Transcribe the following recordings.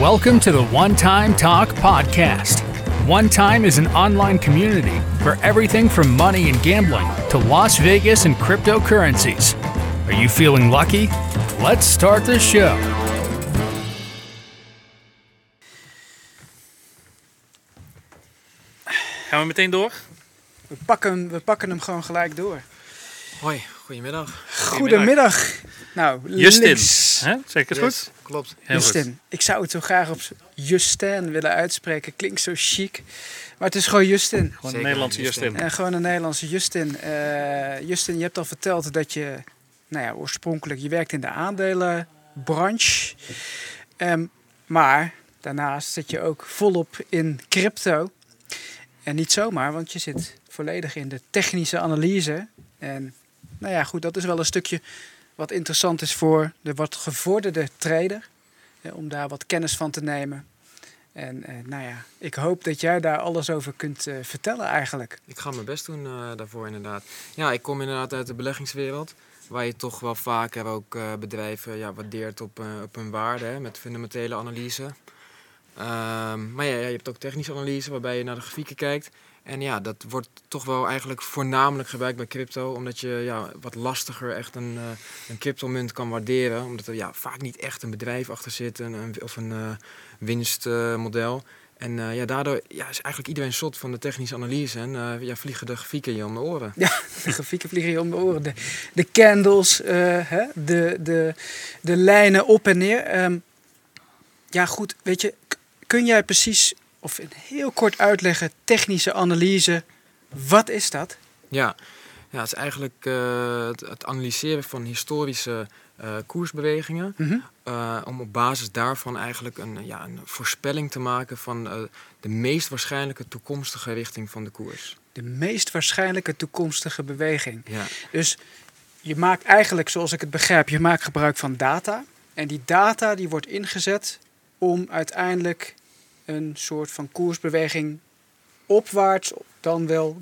Welcome to the One Time Talk Podcast. One Time is an online community for everything from money and gambling to Las Vegas and cryptocurrencies. Are you feeling lucky? Let's start the show. Gaan we meteen door? We pakken, we pakken hem gewoon gelijk door. Hoi, goedemiddag. Goedemiddag. Nou, Justin. links. Hè? Zeg het Yes, goed? Klopt. Heel goed. Justin. Ik zou het zo graag op Justin willen uitspreken. Klinkt zo chic. Maar het is gewoon Justin. Gewoon een Zeker, Nederlandse Justin. Justin. En gewoon een Nederlandse Justin. Eh, Justin, je hebt al verteld dat je, nou ja, oorspronkelijk, je werkt in de aandelenbranche. Ehm, maar daarnaast zit je ook volop in crypto. En niet zomaar, want je zit volledig in de technische analyse. En nou ja, goed, dat is wel een stukje wat interessant is voor de wat gevorderde trader. Om daar wat kennis van te nemen. En eh, nou ja, ik hoop dat jij daar alles over kunt eh, vertellen eigenlijk. Ik ga mijn best doen eh, daarvoor inderdaad. Ja, ik kom inderdaad uit de beleggingswereld. Waar je toch wel vaker ook bedrijven ja, waardeert op, op hun waarde. Met fundamentele analyse. Ehm, maar ja, je hebt ook technische analyse waarbij je naar de grafieken kijkt. En ja, dat wordt toch wel eigenlijk voornamelijk gebruikt bij crypto. Omdat je ja, wat lastiger echt een, eh een cryptomunt kan waarderen. Omdat er ja, vaak niet echt een bedrijf achter zit. Een, of een eh, winstmodel. En eh, ja, daardoor ja, is eigenlijk iedereen zot van de technische analyse. En ja, vliegen de grafieken je om de oren. Ja, de grafieken vliegen je om de oren. De, candles, hè? De, de, de lijnen op en neer. Ehm, ja, goed, weet je, kun jij precies, of in heel kort uitleggen, technische analyse, wat is dat? Ja, ja het is eigenlijk eh, het, het analyseren van historische eh, koersbewegingen. Mhm. eh, om op basis daarvan eigenlijk een, ja, een voorspelling te maken van de meest waarschijnlijke toekomstige richting van de koers. De meest waarschijnlijke toekomstige beweging. Ja, Dus je maakt eigenlijk, zoals ik het begrijp, je maakt gebruik van data. En die data die wordt ingezet om uiteindelijk een soort van koersbeweging opwaarts, dan wel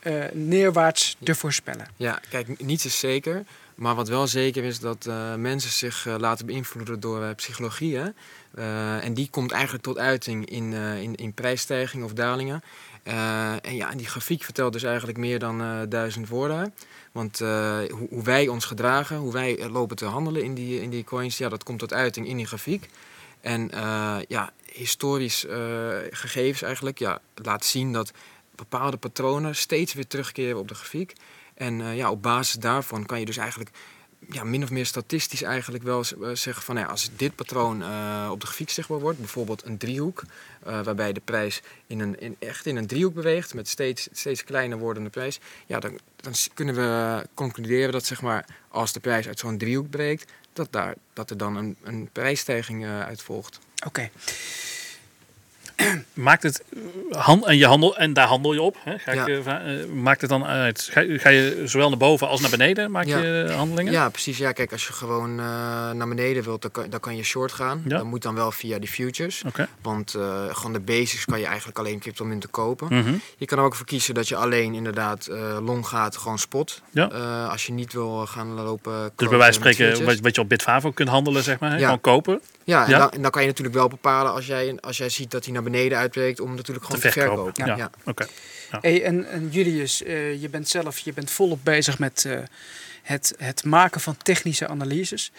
eh, neerwaarts te voorspellen. ja kijk, niets is zeker. Maar wat wel zeker is dat eh, mensen zich eh, laten beïnvloeden door psychologie. En die komt eigenlijk tot uiting in, in, in prijsstijgingen of dalingen. En ja, die grafiek vertelt dus eigenlijk meer dan duizend woorden. Want hoe, hoe wij ons gedragen, hoe wij lopen te handelen in die, in die coins, ja, dat komt tot uiting in die grafiek. En eh, ja, historisch eh, gegevens eigenlijk ja, laat zien dat bepaalde patronen steeds weer terugkeren op de grafiek. En eh, ja, op basis daarvan kan je dus eigenlijk ja, min of meer statistisch eigenlijk wel zeggen van nou ja, als dit patroon op de grafiek zichtbaar wordt, bijvoorbeeld een driehoek, eh, waarbij de prijs in een, in, echt in een driehoek beweegt met steeds, steeds kleiner wordende prijs, ja, dan, dan kunnen we concluderen dat zeg maar, als de prijs uit zo'n driehoek breekt, dat, daar, dat er dan een, een prijsstijging eh, uit volgt. Oké, Maakt het han en je handel en daar handel je op? Hè? Ga ik, Ja. eh, eh, maakt het dan uit? Ga, ga je zowel naar boven als naar beneden? Maak Ja. je handelingen? Ja, precies. Ja, kijk, als je gewoon eh, naar beneden wilt, dan kan, dan kan je short gaan. Ja. Dat moet dan wel via die futures. Want eh, gewoon de basics kan je eigenlijk alleen cryptomunten kopen. Mhm. Je kan er ook voor kiezen dat je alleen inderdaad eh, long gaat, gewoon spot. Ja. Eh, als je niet wil gaan lopen. Dus bij wijze van spreken, wat, wat je op Bitfavo kunt handelen, zeg maar. hè? Gewoon kopen. Ja, en, Ja. Dan, en dan kan je natuurlijk wel bepalen als jij, als jij ziet dat hij naar beneden uitbreekt, om natuurlijk gewoon Te te, verkopen. verkopen. Ja. Oké. Hey, en, en Julius, eh, je bent zelf je bent volop bezig met eh, het, het maken van technische analyses.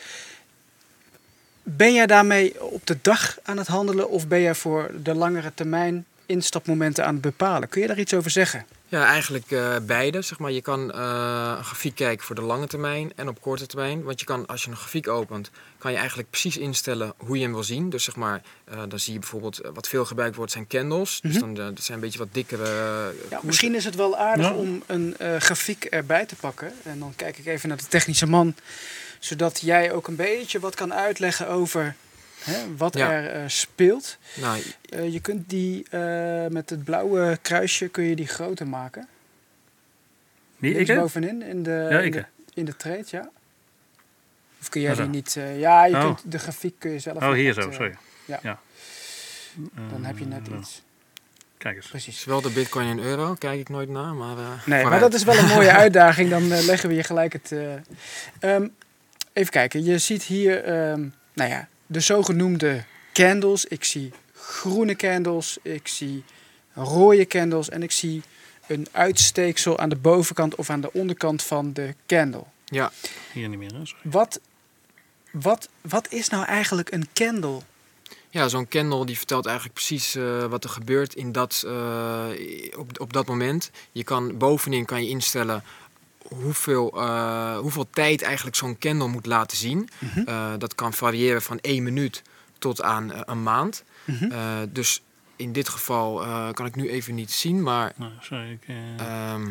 Ben jij daarmee op de dag aan het handelen of ben jij voor de langere termijn instapmomenten aan het bepalen? Kun je daar iets over zeggen? Ja, eigenlijk eh, beide. Zeg maar. Je kan eh, een grafiek kijken voor de lange termijn en op korte termijn. Want je kan, als je een grafiek opent, kan je eigenlijk precies instellen hoe je hem wil zien. Dus zeg maar, eh, dan zie je bijvoorbeeld, wat veel gebruikt wordt, zijn candles. Dus Mhm. dan, dat zijn een beetje wat dikkere Ja, misschien is het wel aardig Ja. om een eh, grafiek erbij te pakken. En dan kijk ik even naar de technische man. Zodat jij ook een beetje wat kan uitleggen over hè, wat Ja. er eh, speelt. Nou, Eh, je kunt die eh, met het blauwe kruisje kun je die groter maken. Wie, ik? Bovenin in de, Ja, in de, in de trade, ja. Of kun jij die niet... eh, ja, je Oh. kunt, de grafiek kun je zelf Oh, hier wat, zo, sorry. ja. Ja. Dan heb je net iets. Kijk eens. Precies. zowel de bitcoin en euro, kijk ik nooit naar, maar eh, Nee, maar dat is wel een mooie uitdaging. Dan leggen we je gelijk het... eh, ehm, even kijken, je ziet hier... ehm, nou ja, de zogenoemde candles. Ik zie groene candles. Ik zie rode candles. En ik zie een uitsteeksel aan de bovenkant of aan de onderkant van de candle. Ja, Hier niet meer, hè? Sorry. Wat, wat, wat is nou eigenlijk een candle? ja zo'n candle die vertelt eigenlijk precies eh, wat er gebeurt in dat, eh, op, op dat moment. Je kan, bovenin kan je instellen hoeveel, eh, hoeveel tijd eigenlijk zo'n candle moet laten zien. Mhm. Eh, dat kan variëren van één minuut tot aan eh, een maand. Mhm. Eh, dus in dit geval eh, kan ik nu even niet zien, maar Nou, sorry. Ik, eh, ehm,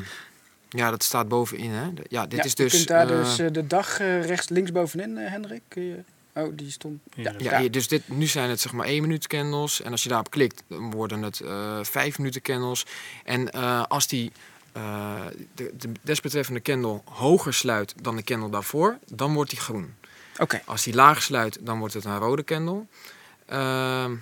ja, dat staat bovenin. Hè? De- Ja, dit Ja, is je dus. kunt daar dus de dag rechts links bovenin, Hendrik. Kun je... Oh, die stond. Ja, dus dit, nu zijn het zeg maar 1 minuut candles. En als je daarop klikt, dan worden het eh 5 minuten candles. En eh, als die eh, de, de desbetreffende candle hoger sluit dan de candle daarvoor, dan wordt die groen. Oké, Als die lager sluit, dan wordt het een rode candle. Ehm,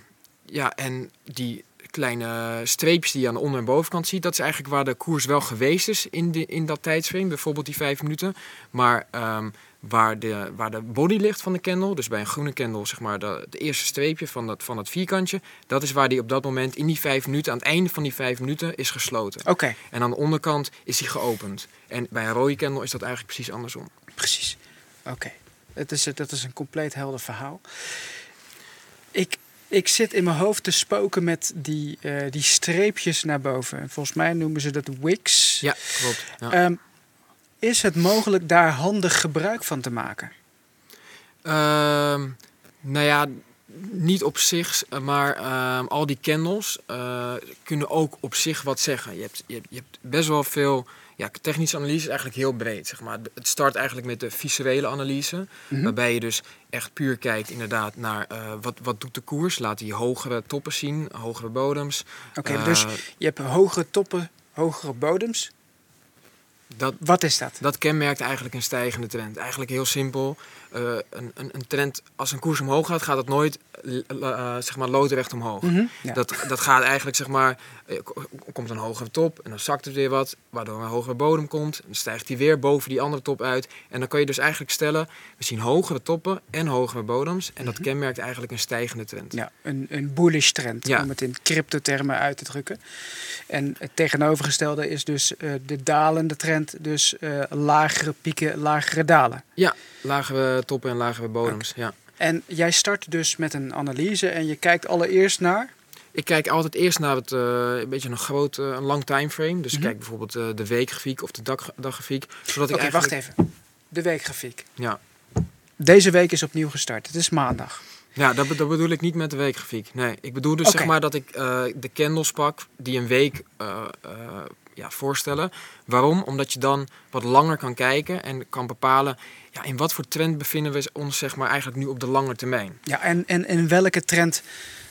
ja, en die kleine streepjes die je aan de onder- en bovenkant ziet, dat is eigenlijk waar de koers wel geweest is in, de, in dat tijdsframe, bijvoorbeeld die vijf minuten. Maar ehm, waar, de, waar de body ligt van de candle, dus bij een groene candle, zeg maar, de, de eerste streepje van dat, van dat vierkantje, dat is waar die op dat moment in die vijf minuten, aan het einde van die vijf minuten, is gesloten. oké, En aan de onderkant is die geopend. En bij een rode candle is dat eigenlijk precies andersom. precies. Oké, Het is, dat is een compleet helder verhaal. Ik, ik zit in mijn hoofd te spoken met die, eh, die streepjes naar boven. Volgens mij noemen ze dat wicks. Ja, klopt. Ja. Ehm, is het mogelijk daar handig gebruik van te maken? Ehm, nou ja, niet op zich, eh, maar ehm, al die candles eh, kunnen ook op zich wat zeggen. Je hebt, je hebt, je hebt best wel veel. Ja, technische analyse is eigenlijk heel breed. Zeg maar. Het start eigenlijk met de visuele analyse. Mhm. Waarbij je dus echt puur kijkt inderdaad naar eh, wat, wat doet de koers. Laat die hogere toppen zien, hogere bodems. Oké, Eh, dus je hebt hogere toppen, hogere bodems. Dat, Wat is dat? Dat kenmerkt eigenlijk een stijgende trend. Eigenlijk heel simpel. Eh, een, een, een trend, als een koers omhoog gaat, gaat het nooit eh, eh, zeg maar loodrecht omhoog. Mhm, ja. Dat, dat gaat eigenlijk, zeg maar, ko- komt een hogere top en dan zakt het weer wat, waardoor een hogere bodem komt. En dan stijgt die weer boven die andere top uit. En dan kan je dus eigenlijk stellen, we zien hogere toppen en hogere bodems. En dat kenmerkt eigenlijk een stijgende trend. Ja, een, een bullish trend, Ja. om het in cryptotermen uit te drukken. En het tegenovergestelde is dus de dalende trend, dus lagere pieken, lagere dalen. Ja, lagere toppen en lagere bodems, ja. En jij start dus met een analyse en je kijkt allereerst naar... Ik kijk altijd eerst naar het, eh, een beetje een groot, eh, een lang timeframe. Dus ik Mhm. kijk bijvoorbeeld eh, de weekgrafiek of de dag, daggrafiek. Zodat Oké, ik wacht even. De weekgrafiek. Ja, Deze week is opnieuw gestart. Het is maandag. Ja, dat, dat bedoel ik niet met de weekgrafiek. Nee, ik bedoel dus zeg maar dat ik eh, de candles pak die een week ja, voorstellen. Waarom? Omdat je dan wat langer kan kijken en kan bepalen ja, in wat voor trend bevinden we ons zeg maar eigenlijk nu op de lange termijn. Ja, en, en, en welke trend,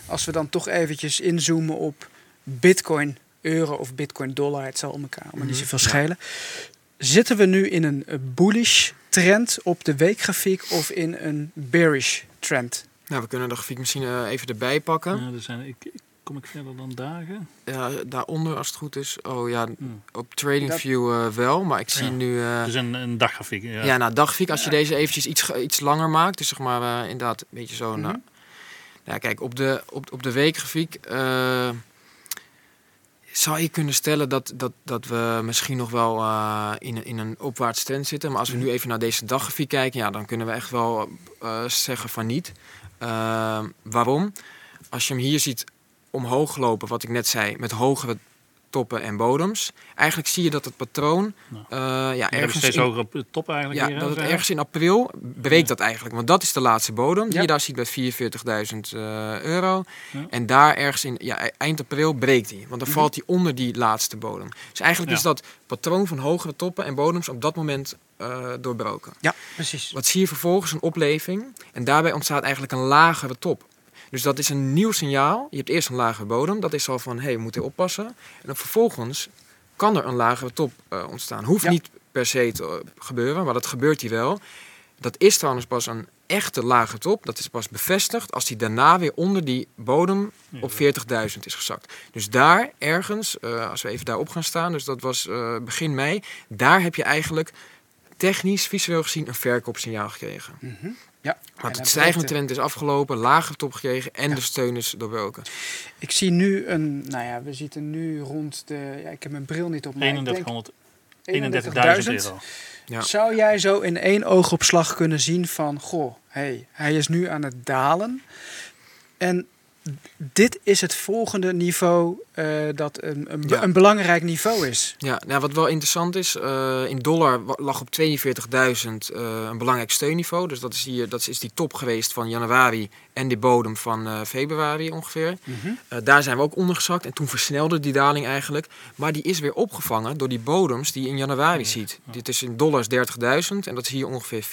als we dan toch eventjes inzoomen op bitcoin, euro of bitcoin dollar, het zal om elkaar allemaal niet Mhm, zoveel ja. schelen. Zitten we nu in een eh, bullish trend op de weekgrafiek of in een bearish trend? Nou, we kunnen de grafiek misschien eh, even erbij pakken. ja, er zijn, ik, ik- kom ik verder dan dagen? Ja, daaronder als het goed is. Oh ja, Hmm. op TradingView eh, wel, maar ik zie Ja. nu... eh, Er is een, een daggrafiek. Ja. Ja, nou, daggrafiek, als je deze eventjes iets, iets langer maakt, dus zeg maar eh, inderdaad een beetje zo. Mhm. Nou, nou, kijk, op de, op, op de weekgrafiek eh, zou je kunnen stellen dat, dat, dat we misschien nog wel eh, in, een- in een opwaarts trend zitten. Maar als we nu even naar deze daggrafiek kijken, ja, dan kunnen we echt wel eh, zeggen van niet. Waarom? Als je hem hier ziet omhoog lopen, wat ik net zei, met hogere toppen en bodems. Eigenlijk zie je dat het patroon Nou. eh, ja, ergens steeds in- hoger op de top eigenlijk. ja, dat het ergens in april breekt dat eigenlijk. Want dat is de laatste bodem die Ja. je daar ziet bij 44.000 eh, euro. Ja. En daar ergens in ja, e- eind april breekt hij. Want dan Mhm. valt hij onder die laatste bodem. Dus eigenlijk Ja. is dat patroon van hogere toppen en bodems op dat moment eh, doorbroken. Ja, precies. Wat zie je vervolgens? Een opleving. En daarbij ontstaat eigenlijk een lagere top. Dus dat is een nieuw signaal. Je hebt eerst een lagere bodem. Dat is al van, hé, hey, we moeten oppassen. En dan vervolgens kan er een lagere top eh, ontstaan. Hoeft Ja. niet per se te eh, gebeuren, maar dat gebeurt hier wel. Dat is trouwens pas een echte lage top. Dat is pas bevestigd als die daarna weer onder die bodem op 40.000 is gezakt. Dus daar ergens, eh, als we even daarop gaan staan, dus dat was begin mei, daar heb je eigenlijk technisch, visueel gezien, een verkoopsignaal gekregen. Mhm. Ja. Maar En het stijgende trend is afgelopen, lager top gekregen en Ja. de steun is doorbroken. Ik zie nu een, nou ja, we zitten nu rond de, ja, ik heb mijn bril niet op, maar ik denk 3100 31.000. 31.000 euro. Ja. Zou jij zo in één oogopslag kunnen zien van, goh, hey, hij is nu aan het dalen. En dit is het volgende niveau eh, dat een, een, Ja. een belangrijk niveau is. Ja, nou, wat wel interessant is, eh, in dollar lag op 42.000 eh, een belangrijk steunniveau. Dus dat is, hier, dat is die top geweest van januari en die bodem van februari ongeveer. Eh, daar zijn we ook ondergezakt en toen versnelde die daling eigenlijk. Maar die is weer opgevangen door die bodems die je in januari ziet. Dit is in dollars 30.000 en dat is hier ongeveer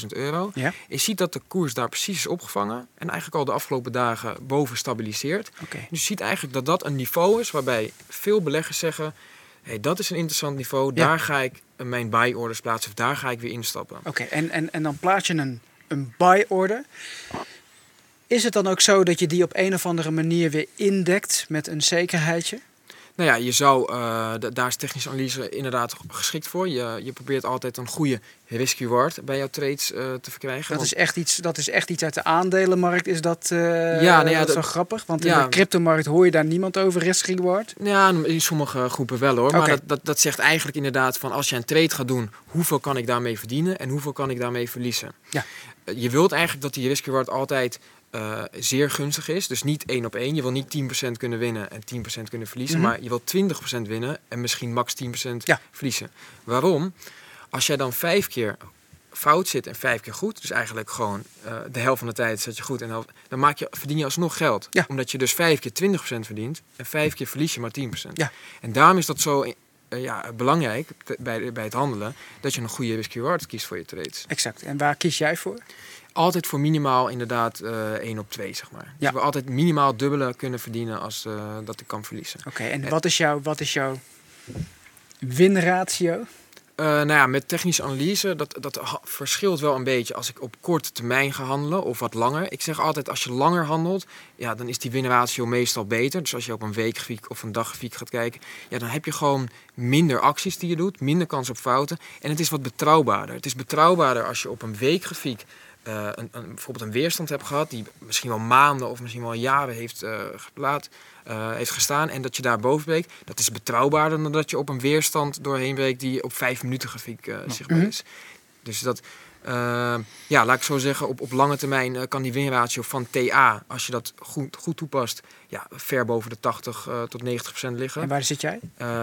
24.000 euro. Je ziet dat de koers daar precies is opgevangen en eigenlijk al de afgelopen dagen boven stabiliseert. Dus je ziet eigenlijk dat dat een niveau is waarbij veel beleggers zeggen... Hey, dat is een interessant niveau, Ja. daar ga ik mijn buy orders plaatsen of daar ga ik weer instappen. Oké, en, en, en dan plaats je een, een buy order. Is het dan ook zo dat je die op een of andere manier weer indekt met een zekerheidje? Nou ja, je zou, da- daar is technische analyse inderdaad geschikt voor. Je, je probeert altijd een goede risk-reward bij jouw trades eh, te verkrijgen. Dat want- is, echt iets, dat is echt iets uit de aandelenmarkt. Is dat, eh Ja, nou ja, dat wel grappig? Want in de cryptomarkt hoor je daar niemand over risk reward. Ja, in sommige groepen wel hoor. Maar dat, dat, dat zegt eigenlijk inderdaad van als je een trade gaat doen, hoeveel kan ik daarmee verdienen en hoeveel kan ik daarmee verliezen. Ja. Je wilt eigenlijk dat die risk reward altijd eh, zeer gunstig is. Dus niet één op één. Je wil niet 10% kunnen winnen en 10% kunnen verliezen. Mhm. Maar je wilt 20% winnen en misschien max 10% Ja. verliezen. Waarom? Als jij dan vijf keer fout zit en vijf keer goed, dus eigenlijk gewoon eh, de helft van de tijd zet je goed en helft, dan maak je, verdien je alsnog geld. Ja. Omdat je dus vijf keer 20% verdient en vijf keer verlies je maar 10%. Ja. En daarom is dat zo eh, ja, belangrijk bij, bij het handelen, dat je een goede risk-reward kiest voor je trades. Exact. En waar kies jij voor? Altijd voor minimaal inderdaad eh 1 op 2, zeg maar. Dus Ja. je wil altijd minimaal dubbele kunnen verdienen als eh, dat ik kan verliezen. Oké, en wat is jouw, wat is jouw winratio? Eh, nou ja, met technische analyse, dat, dat verschilt wel een beetje als ik op korte termijn ga handelen of wat langer. Ik zeg altijd, als je langer handelt, ja, dan is die winratio meestal beter. Dus als je op een weekgrafiek of een daggrafiek gaat kijken, ja, dan heb je gewoon minder acties die je doet, minder kans op fouten. En het is wat betrouwbaarder. Het is betrouwbaarder als je op een weekgrafiek eh, een, een, bijvoorbeeld een weerstand hebt gehad, die misschien wel maanden of misschien wel jaren heeft, geplaat, eh, heeft gestaan en dat je daar boven breekt, dat is betrouwbaarder dan dat je op een weerstand doorheen breekt die op vijf minuten grafiek zichtbaar Mhm. is. Dus dat, ja, laat ik zo zeggen, op, op lange termijn kan die winratio van TA, als je dat goed, goed toepast, ja, ver boven de 80 eh, tot 90 procent liggen. En waar zit jij?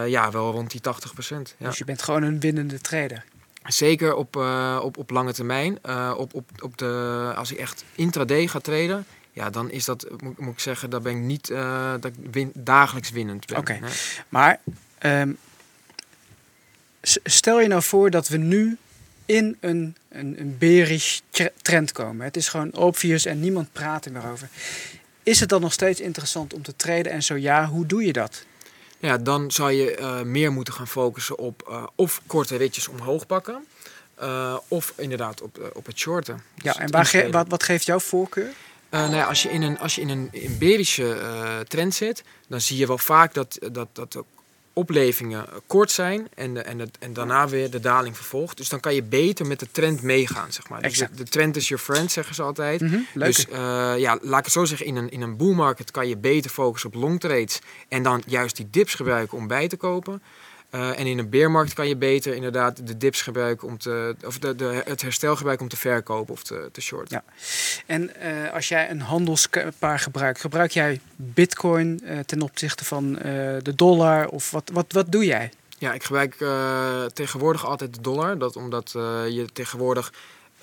Ja, wel rond die 80 procent. Ja. Dus je bent gewoon een winnende trader. Zeker op, eh, op, op lange termijn. Eh, op, op, op de, als ik echt intraday ga traden, ja, dan is dat, moet, moet ik zeggen, dat ben ik niet eh, dat ik win, dagelijks winnend ben. Oké. Maar ehm, stel je nou voor dat we nu in een, een, een bearish tre- trend komen. Het is gewoon obvious en niemand praat er meer over. Is het dan nog steeds interessant om te traden? En zo ja, hoe doe je dat? Ja, dan zou je eh, meer moeten gaan focussen op eh, of korte ritjes omhoog pakken. eh, of inderdaad op, op het shorten. Dus Ja, het en waar ge- wat, wat geeft jouw voorkeur? Nou ja, als je in een, als je in een, trend zit, dan zie je wel vaak dat, dat, dat oplevingen kort zijn en, de, en, en daarna weer de daling vervolgt. Dus dan kan je beter met de trend meegaan, zeg maar. Dus de, trend is your friend, zeggen ze altijd. Mhm. Dus eh, ja, laat ik het zo zeggen, in een, in een bull market kan je beter focussen op long trades en dan juist die dips gebruiken om bij te kopen. Eh, en in een beermarkt kan je beter inderdaad de dips gebruiken om te, of de, de, het herstel gebruiken om te verkopen of te, te shorten. Ja. En eh, als jij een handelspaar gebruikt, gebruik jij bitcoin eh, ten opzichte van de dollar? Of wat, wat, wat doe jij? Ja, ik gebruik tegenwoordig altijd de dollar. Dat omdat je tegenwoordig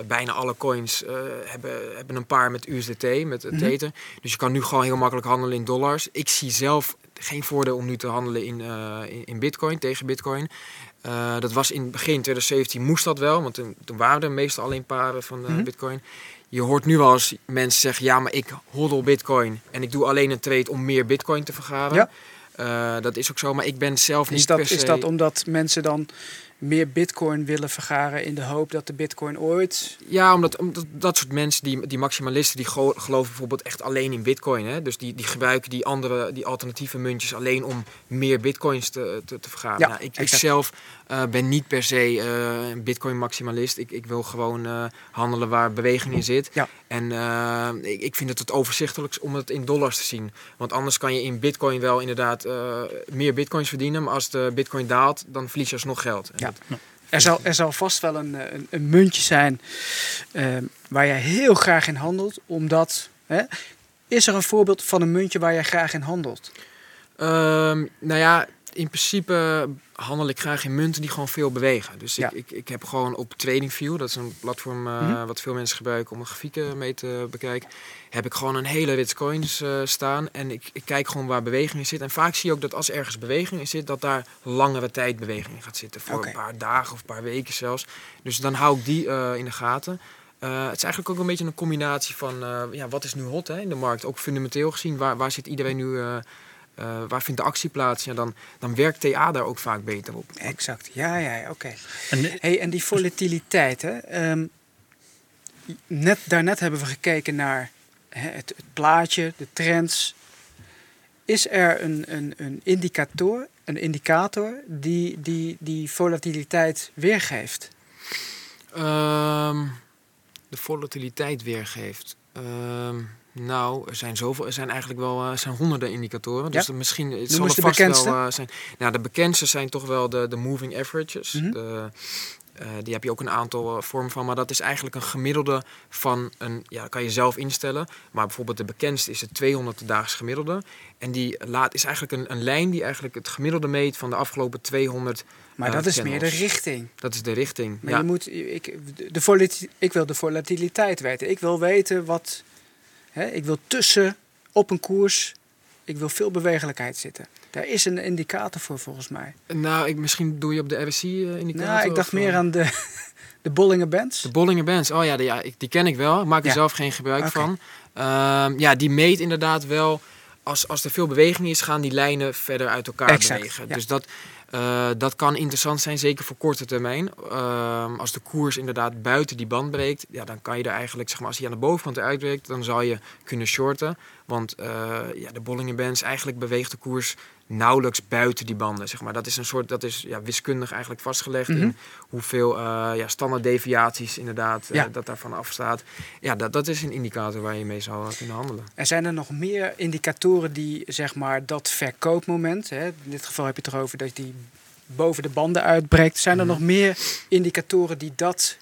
bijna alle coins eh, hebben, hebben een paar met USDT, met het Mhm. Dus je kan nu gewoon heel makkelijk handelen in dollars. Ik zie zelf geen voordeel om nu te handelen in, eh, in, in bitcoin, tegen bitcoin. Eh, dat was in begin 2017 moest dat wel, want toen, toen waren er meestal alleen paren van Mhm. bitcoin. Je hoort nu wel eens mensen zeggen, ja, maar ik hodl bitcoin en ik doe alleen een trade om meer bitcoin te vergaren. Ja. Dat is ook zo, maar ik ben zelf niet dat, per se... is dat omdat mensen dan meer bitcoin willen vergaren in de hoop dat de bitcoin ooit... Ja, omdat, omdat dat soort mensen, die, die maximalisten, die geloven bijvoorbeeld echt alleen in bitcoin. Hè? Dus die, die gebruiken die andere, die alternatieve muntjes alleen om meer bitcoins te, te, te vergaren. Ja, Nou, ik, zelf eh, ben niet per se eh, een bitcoin maximalist. Ik, ik wil gewoon eh, handelen waar beweging in zit. Ja. En ik, ik vind het het overzichtelijkst om het in dollars te zien. Want anders kan je in bitcoin wel inderdaad meer bitcoins verdienen. Maar als de bitcoin daalt, dan verlies je alsnog geld. Ja. Er zal, er zal vast wel een, eh, een, een muntje zijn eh, waar jij heel graag in handelt, omdat... Hè, is er een voorbeeld van een muntje waar jij graag in handelt? Ehm, nou ja, in principe handel ik graag in munten die gewoon veel bewegen. Dus Ja. ik, ik, ik heb gewoon op TradingView, dat is een platform eh, Mhm. wat veel mensen gebruiken om een grafieken mee te bekijken, heb ik gewoon een hele rits coins eh, staan. En ik, ik kijk gewoon waar beweging in zit. En vaak zie je ook dat als ergens beweging in zit, dat daar langere tijd beweging in gaat zitten. Voor een paar dagen of een paar weken zelfs. Dus dan hou ik die eh, in de gaten. Het is eigenlijk ook een beetje een combinatie van ja, wat is nu hot hè, in de markt. Ook fundamenteel gezien, waar, waar zit iedereen nu, eh, waar vindt de actie plaats? Ja, dan, dan werkt TA daar ook vaak beter op. Exact, ja, ja, oké. En, Hey, en die volatiliteit, hè? ehm, net, daarnet hebben we gekeken naar hè, het, het plaatje, de trends. Is er een, een, een indicator, een indicator die, die die volatiliteit weergeeft? Ehm, de volatiliteit weergeeft. Ehm, nou, er zijn zoveel, er zijn eigenlijk wel eh, er zijn honderden indicatoren. Dus Ja? misschien het zal er vast wel eh, zijn. Nou, de bekendste zijn toch wel de, de moving averages. Mhm. De, eh, die heb je ook een aantal eh, vormen van, maar dat is eigenlijk een gemiddelde van een, ja, dat kan je zelf instellen. Maar bijvoorbeeld de bekendste is het 200 daags gemiddelde. En die laat, is eigenlijk een, een lijn die eigenlijk het gemiddelde meet van de afgelopen 200. Maar eh, dat is meer de richting. Dat is de richting. Maar ja. je moet, ik, de volati- ik wil de volatiliteit weten. Ik wil weten wat. Hè, ik wil tussen op een koers. Ik wil veel bewegelijkheid zitten. Daar is een indicator voor volgens mij. Nou, ik, misschien doe je op de RSI-indicator. Nou, ik dacht meer aan de, de Bollinger Bands. De Bollinger Bands. Oh ja, die, ja die ken ik wel. Ik maak er Ja. zelf geen gebruik van. Ehm, ja, die meet inderdaad wel... Als, als er veel beweging is, gaan die lijnen verder uit elkaar Exact, bewegen. ja. Dus dat, eh, dat kan interessant zijn, zeker voor korte termijn. Ehm, als de koers inderdaad buiten die band breekt, ja, dan kan je er eigenlijk, zeg maar, als hij aan de bovenkant eruit breekt, dan zou je kunnen shorten. Want eh, ja, de Bollinger Bands, eigenlijk beweegt de koers nauwelijks buiten die banden. Zeg maar. Dat is een soort, dat is ja, wiskundig eigenlijk vastgelegd Mhm. in hoeveel eh ja, standaarddeviaties inderdaad eh, Ja. dat daarvan afstaat. Ja, dat, dat is een indicator waar je mee zou eh, kunnen handelen. Er zijn er nog meer indicatoren die zeg maar dat verkoopmoment. Hè, in dit geval heb je het erover dat die boven de banden uitbreekt. Zijn er Mhm. nog meer indicatoren die dat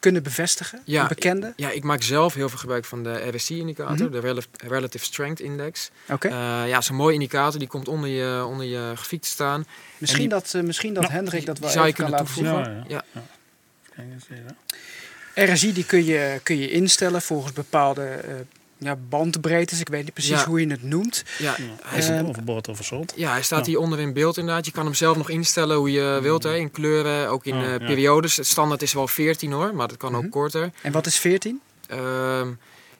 kunnen bevestigen? Ja, Een bekende? Ja, ik maak zelf heel veel gebruik van de RSI-indicator, Mhm. de Rel- Relative Strength Index. Oké. Eh, ja, is een mooie indicator, die komt onder je, onder je grafiek te staan. misschien die- dat, eh, misschien dat Nou, Hendrik dat wel zou je even kan kunnen laten toevoegen. ja, ja. RSI die kun je, kun je instellen volgens bepaalde eh, ja, bandbreedtes. Ik weet niet precies Ja. hoe je het noemt. Ja, Ja. hij, is- Ehm, Overboord of soort. ja, hij staat Ja. hier onder in beeld inderdaad. Je kan hem zelf nog instellen hoe je wilt, hè, in kleuren, ook in Oh, eh, periodes. Het standaard is wel 14 hoor, maar dat kan Mhm. ook korter. En wat is 14? Ehm,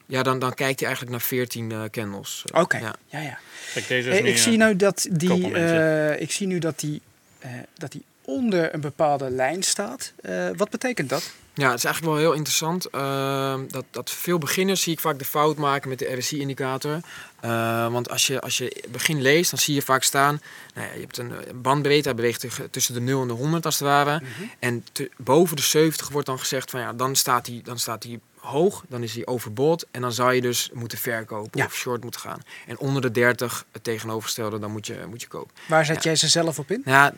ja, dan, dan kijkt hij eigenlijk naar 14 eh candles. Eh, Oké. Ja. Ja, ja. Kijk, deze is Hey, nu, ik, zie nou dat die, eh, ik zie nu dat die, eh, dat die onder een bepaalde lijn staat. Eh, wat betekent dat? Ja, het is eigenlijk wel heel interessant. Ehm, dat, dat veel beginners zie ik vaak de fout maken met de RSI-indicator. Eh, want als je, als je begin leest, dan zie je vaak staan... Nou ja, je hebt een bandbreedte, beweegt tussen de 0 en de 100 als het ware. En te- boven de 70 wordt dan gezegd van ja, dan staat hij, dan staat hij hoog, dan is hij overbought. En dan zou je dus moeten verkopen Ja. of short moeten gaan. En onder de 30, het tegenovergestelde, dan moet je, moet je kopen. Waar zet Ja. jij ze zelf op in? Ja,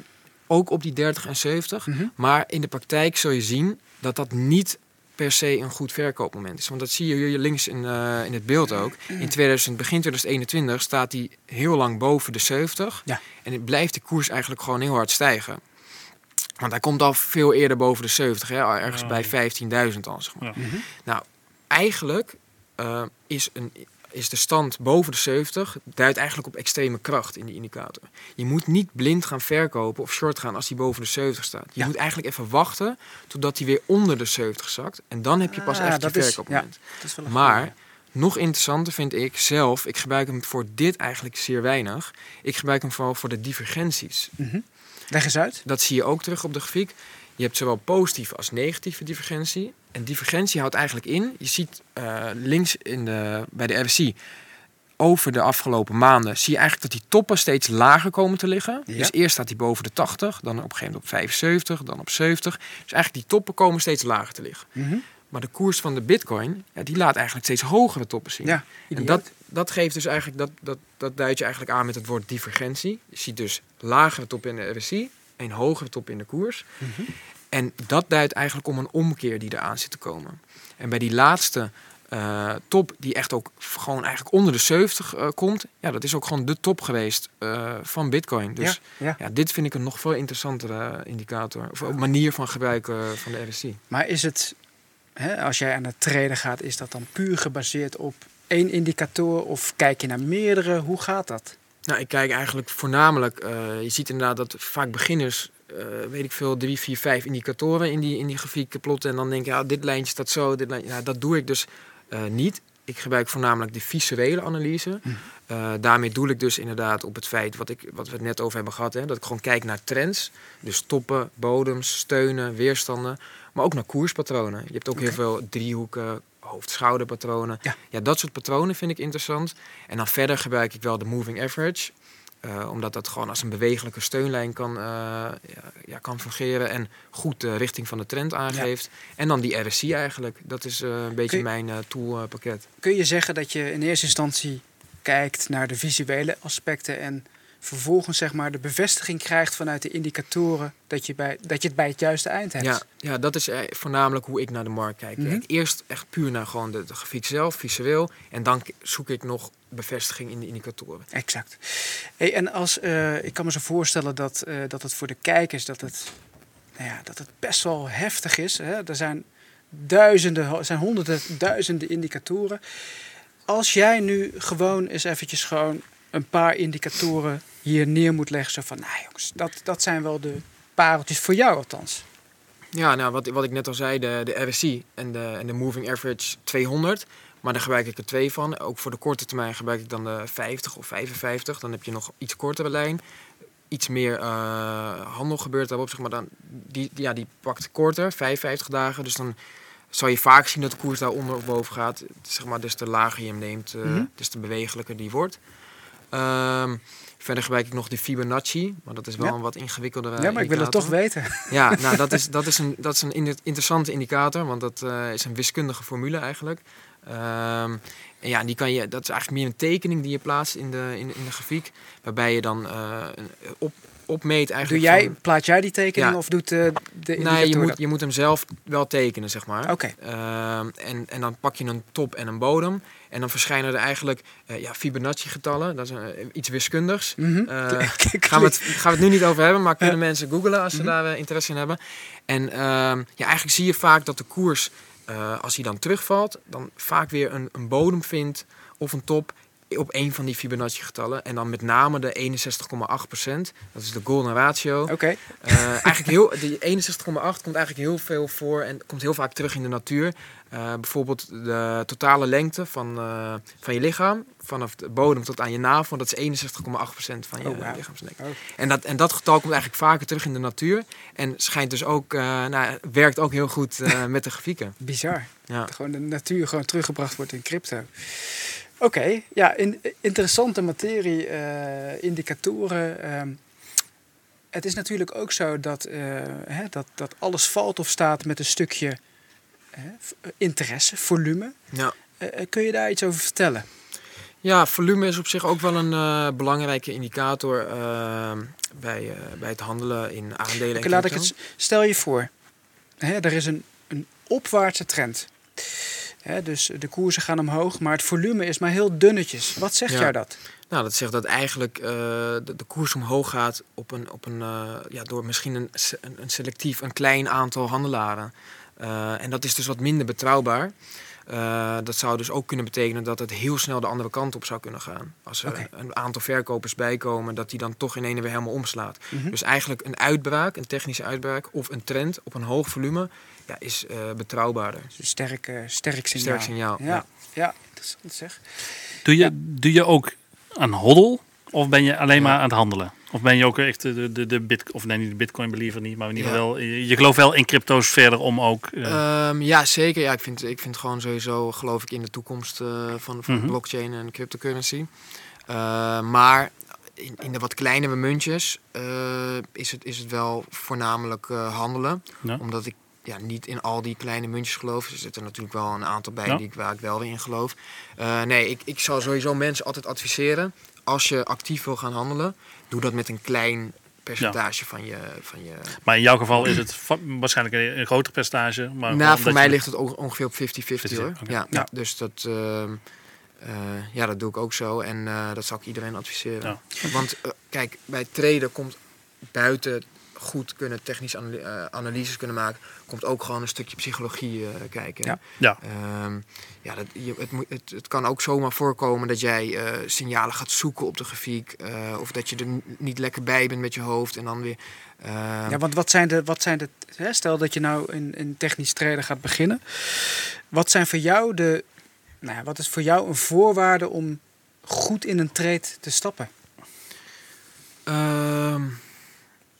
ook op die 30 en 70. Mhm. Maar in de praktijk zul je zien dat dat niet per se een goed verkoopmoment is. Want dat zie je hier links in, eh, in het beeld ook. In 2000, begin 2021 staat hij heel lang boven de 70. Ja. En het blijft de koers eigenlijk gewoon heel hard stijgen. Want hij komt al veel eerder boven de 70, hè? ergens Ja. bij 15.000 al. Zeg maar. Ja. Mhm. Nou, eigenlijk eh, is, een, is de stand boven de 70 duidt eigenlijk op extreme kracht in die indicator. Je moet niet blind gaan verkopen of short gaan als die boven de 70 staat. Je Ja. moet eigenlijk even wachten totdat hij weer onder de 70 zakt. En dan heb je pas Ah, echt je verkoopmoment. Is een Maar nog interessanter vind ik zelf, ik gebruik hem voor dit eigenlijk zeer weinig. Ik gebruik hem vooral voor de divergenties. Mhm. Leg eens uit. Dat zie je ook terug op de grafiek. Je hebt zowel positieve als negatieve divergentie. En divergentie houdt eigenlijk in, je ziet uh, links in de, bij de RSI over de afgelopen maanden zie je eigenlijk dat die toppen steeds lager komen te liggen. Ja. Dus eerst staat die boven de 80, dan op een gegeven moment op 75, dan op 70. Dus eigenlijk die toppen komen steeds lager te liggen. Mhm. Maar de koers van de bitcoin, ja, die laat eigenlijk steeds hogere toppen zien. Ja, en dat, dat geeft dus eigenlijk, dat, dat, dat duidt je eigenlijk aan met het woord divergentie. Je ziet dus lagere toppen in de RSI en hogere toppen in de koers. Mhm. En dat duidt eigenlijk om een omkeer die eraan zit te komen. En bij die laatste eh, top, die echt ook gewoon eigenlijk onder de 70 eh, komt, ja, dat is ook gewoon de top geweest eh, van Bitcoin. Dus ja, ja. ja, dit vind ik een nog veel interessantere indicator. Of ook manier van gebruiken van de RSI. Maar is het, hè, als jij aan het traden gaat, is dat dan puur gebaseerd op één indicator of kijk je naar meerdere? Hoe gaat dat? Nou, ik kijk eigenlijk voornamelijk, je ziet inderdaad dat vaak beginners, eh, weet ik veel, drie, vier, vijf indicatoren in die, in die grafiek plotten. En dan denk je, ja, dit lijntje staat zo, dit lijntje, ja, dat doe ik dus eh, niet. Ik gebruik voornamelijk de visuele analyse. Mhm. Eh, daarmee doe ik dus inderdaad op het feit wat, ik, wat we het net over hebben gehad. Hè, dat ik gewoon kijk naar trends. Dus toppen, bodems, steunen, weerstanden. Maar ook naar koerspatronen. Je hebt ook heel veel driehoeken, hoofd-schouderpatronen. Ja. ja, dat soort patronen vind ik interessant. En dan verder gebruik ik wel de moving average. Eh, omdat dat gewoon als een bewegelijke steunlijn kan, eh, ja, ja, kan fungeren en goed de richting van de trend aangeeft. En dan die RSI eigenlijk. Dat is eh, een beetje je- mijn toolpakket. Kun je zeggen dat je in eerste instantie kijkt naar de visuele aspecten en vervolgens zeg maar de bevestiging krijgt vanuit de indicatoren dat je, bij, dat je het bij het juiste eind hebt? Ja, ja, dat is eh, voornamelijk hoe ik naar de markt kijk. Mhm. Eerst echt puur naar gewoon de, de grafiek zelf, visueel. En dan zoek ik nog bevestiging in de indicatoren. Exact. Hey, en als, eh, ik kan me zo voorstellen dat, eh, dat het voor de kijkers dat het, nou ja, dat het best wel heftig is. Hè? Er zijn duizenden, zijn honderden, duizenden indicatoren. Als jij nu gewoon eens eventjes gewoon een paar indicatoren hier neer moet leggen. Zo van, nou jongens, dat, dat zijn wel de pareltjes voor jou althans. Ja, nou, wat, wat ik net al zei, de, de RSI en de, en de Moving Average 200. Maar daar gebruik ik er twee van. Ook voor de korte termijn gebruik ik dan de 50 of 55. Dan heb je nog iets kortere lijn. Iets meer eh, handel gebeurt daarop. Zeg maar dan, die, ja, die pakt korter, 55 dagen. Dus dan zal je vaak zien dat de koers daar onder of boven gaat. Zeg maar, des te lager je hem neemt, eh, Mhm. te bewegelijker die wordt. Ehm, verder gebruik ik nog de Fibonacci. Maar dat is wel Ja. een wat ingewikkeldere ja, maar ik wil het toch weten. Ja, nou, dat is, dat is een, dat is een in- interessante indicator, want dat eh, is een wiskundige formule eigenlijk. Ehm, en ja, die kan je, dat is eigenlijk meer een tekening die je plaatst in de, in, in de grafiek, waarbij je dan eh, op, opmeet Doe eigenlijk. jij, van- plaat jij die tekening Ja. of doet eh, de nee, je moet, dat? je moet hem zelf wel tekenen, zeg maar. Oké. Ehm, en, en dan pak je een top en een bodem. En dan verschijnen er eigenlijk eh, ja, Fibonacci-getallen. Dat is een- iets wiskundigs. Mhm. Eh, gaan, we het, gaan we het nu niet over hebben, maar kunnen Ja. mensen googlen als ze Mhm. daar eh, interesse in hebben. En ehm, ja, eigenlijk zie je vaak dat de koers, eh, als hij dan terugvalt, dan vaak weer een, een bodem vindt of een top op een van die Fibonacci-getallen. En dan met name de 61,8%. Dat is de golden ratio. Oké. Eh, eigenlijk heel, die 61,8 komt eigenlijk heel veel voor en komt heel vaak terug in de natuur. Eh, bijvoorbeeld de totale lengte van, eh, van je lichaam, vanaf de bodem tot aan je navel, dat is 61,8% van je Oh, lichaamslengte. Oh. En, dat, en dat getal komt eigenlijk vaker terug in de natuur en schijnt dus ook, nou, werkt ook heel goed met de grafieken. Bizar. Ja. Dat gewoon de natuur gewoon teruggebracht wordt in crypto. Oké, ja, in, interessante materie, eh, indicatoren. ehm. het is natuurlijk ook zo dat, eh, hè, dat, dat alles valt of staat met een stukje hè, eh, interesse, volume. Ja. Kun je daar iets over vertellen? Ja, volume is op zich ook wel een belangrijke indicator eh, bij, bij het handelen in aandelen. En laat ik het, stel je voor, hè, er is een, een opwaartse trend. Hè, dus de koersen gaan omhoog, maar het volume is maar heel dunnetjes. Wat zegt Ja. jou dat? Nou, dat zegt dat eigenlijk eh, de, de koers omhoog gaat op een, op een, eh, ja, door misschien een, een selectief, een klein aantal handelaren. Eh, en dat is dus wat minder betrouwbaar. Eh, dat zou dus ook kunnen betekenen dat het heel snel de andere kant op zou kunnen gaan. Als er een aantal verkopers bijkomen, dat die dan toch in ene weer helemaal omslaat. Mhm. Dus eigenlijk een uitbraak, een technische uitbraak of een trend op een hoog volume, ja, is eh, betrouwbaarder. Dus een sterk, eh, sterk signaal. Sterk signaal. Ja, ja. interessant zeg. Doe je, Ja. doe je ook aan hoddel of ben je alleen Ja. maar aan het handelen? Of ben je ook echt de, de, de bit, of nee, niet de bitcoin believer niet, maar in ieder geval wel, je, gelooft wel in crypto's verder om ook... Ehm, ja, zeker. Ja, ik, vind, ik vind gewoon sowieso, geloof ik in de toekomst eh, van, van Mhm. blockchain en cryptocurrency. Eh, maar in, in de wat kleinere muntjes eh, is, het, is het wel voornamelijk handelen. Ja. Omdat ik ja, niet in al die kleine muntjes geloof. Er zitten natuurlijk wel een aantal bij Ja. die ik, waar ik wel weer in geloof. Nee, ik, ik zou sowieso mensen altijd adviseren. Als je actief wil gaan handelen, doe dat met een klein percentage van, je, van je maar in jouw geval is het waarschijnlijk een, een groter percentage. Maar nou, voor mij je- ligt het ook ongeveer op 50-50 hoor. Ja, Ja. Dus dat, ehm, eh, ja, dat doe ik ook zo. En eh, dat zou ik iedereen adviseren. Want eh, kijk, bij traden komt buiten goed kunnen technische analy- eh, analyses kunnen maken, komt ook gewoon een stukje psychologie eh, kijken. Ja. Ja. Ehm, ja, dat, je, het, het, het kan ook zomaar voorkomen dat jij eh, signalen gaat zoeken op de grafiek. of dat je er niet lekker bij bent met je hoofd en dan weer. ehm, Ja, want wat zijn de, wat zijn de hè, stel dat je nou in, in technisch traden gaat beginnen. Wat zijn voor jou de, nou ja, wat is voor jou een voorwaarde om goed in een trade te stappen? Ehm,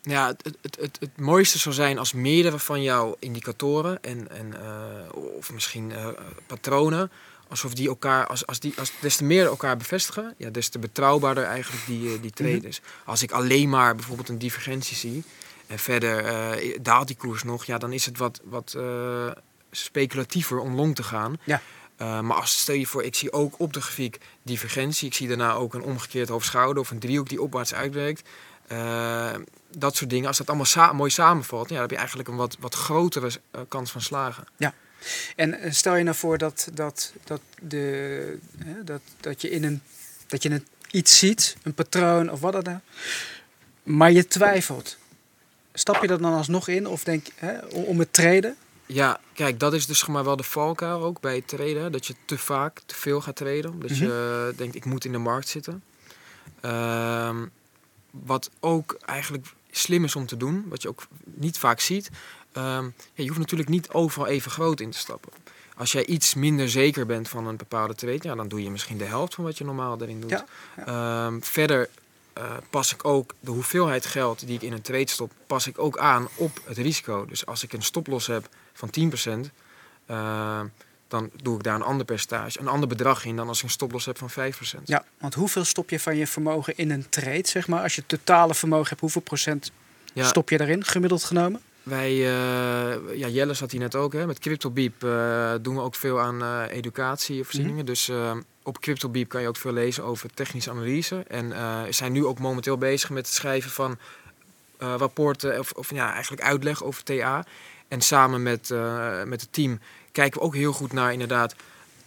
ja, het, het, het, het, mooiste zou zijn als meerdere van jouw indicatoren en, en eh, of misschien eh, patronen, alsof die elkaar, als, als die, als des te meer elkaar bevestigen, ja, des te betrouwbaarder eigenlijk die, eh, die trade Mhm. is. Als ik alleen maar bijvoorbeeld een divergentie zie en verder daalt die koers nog, ja, dan is het wat, wat speculatiever om long te gaan. Ja. Maar als stel je voor, ik zie ook op de grafiek divergentie. Ik zie daarna ook een omgekeerd hoofdschouder of een driehoek die opwaarts uitwerkt. Dat soort dingen. Als dat allemaal sa- mooi samenvalt, ja, dan heb je eigenlijk een wat, wat grotere eh, kans van slagen. En eh, stel je nou voor dat, dat, dat, de, hè, dat, dat je in een dat je een, iets ziet, een patroon of wat dan ook, maar je twijfelt. Stap je er dan alsnog in of denk hè, om, het traden? Ja, kijk, dat is dus maar wel de valkuil ook bij het traden. Dat je te vaak te veel gaat traden. Dat je eh, denkt, ik moet in de markt zitten. Ehm, wat ook eigenlijk slim is om te doen, wat je ook niet vaak ziet. ehm, je hoeft natuurlijk niet overal even groot in te stappen. Als jij iets minder zeker bent van een bepaalde trade, ja, dan doe je misschien de helft van wat je normaal erin doet. Ja, Ehm, verder eh, pas ik ook de hoeveelheid geld die ik in een trade stop, pas ik ook aan op het risico. Dus als ik een stoploss heb van 10%, eh, dan doe ik daar een ander percentage, een ander bedrag in dan als ik een stoploss heb van 5%. Ja, want hoeveel stop je van je vermogen in een trade, zeg maar? Als je totale vermogen hebt, hoeveel procent Ja, stop je daarin, gemiddeld genomen? Wij, eh, ja, Jelle zat hier net ook, hè. met CryptoBeep eh, doen we ook veel aan eh educatievoorzieningen. Dus eh, op CryptoBeep kan je ook veel lezen over technische analyse. En zijn nu ook momenteel bezig met het schrijven van rapporten of, of ja, eigenlijk uitleg over TA. En samen met, met het team kijken we ook heel goed naar inderdaad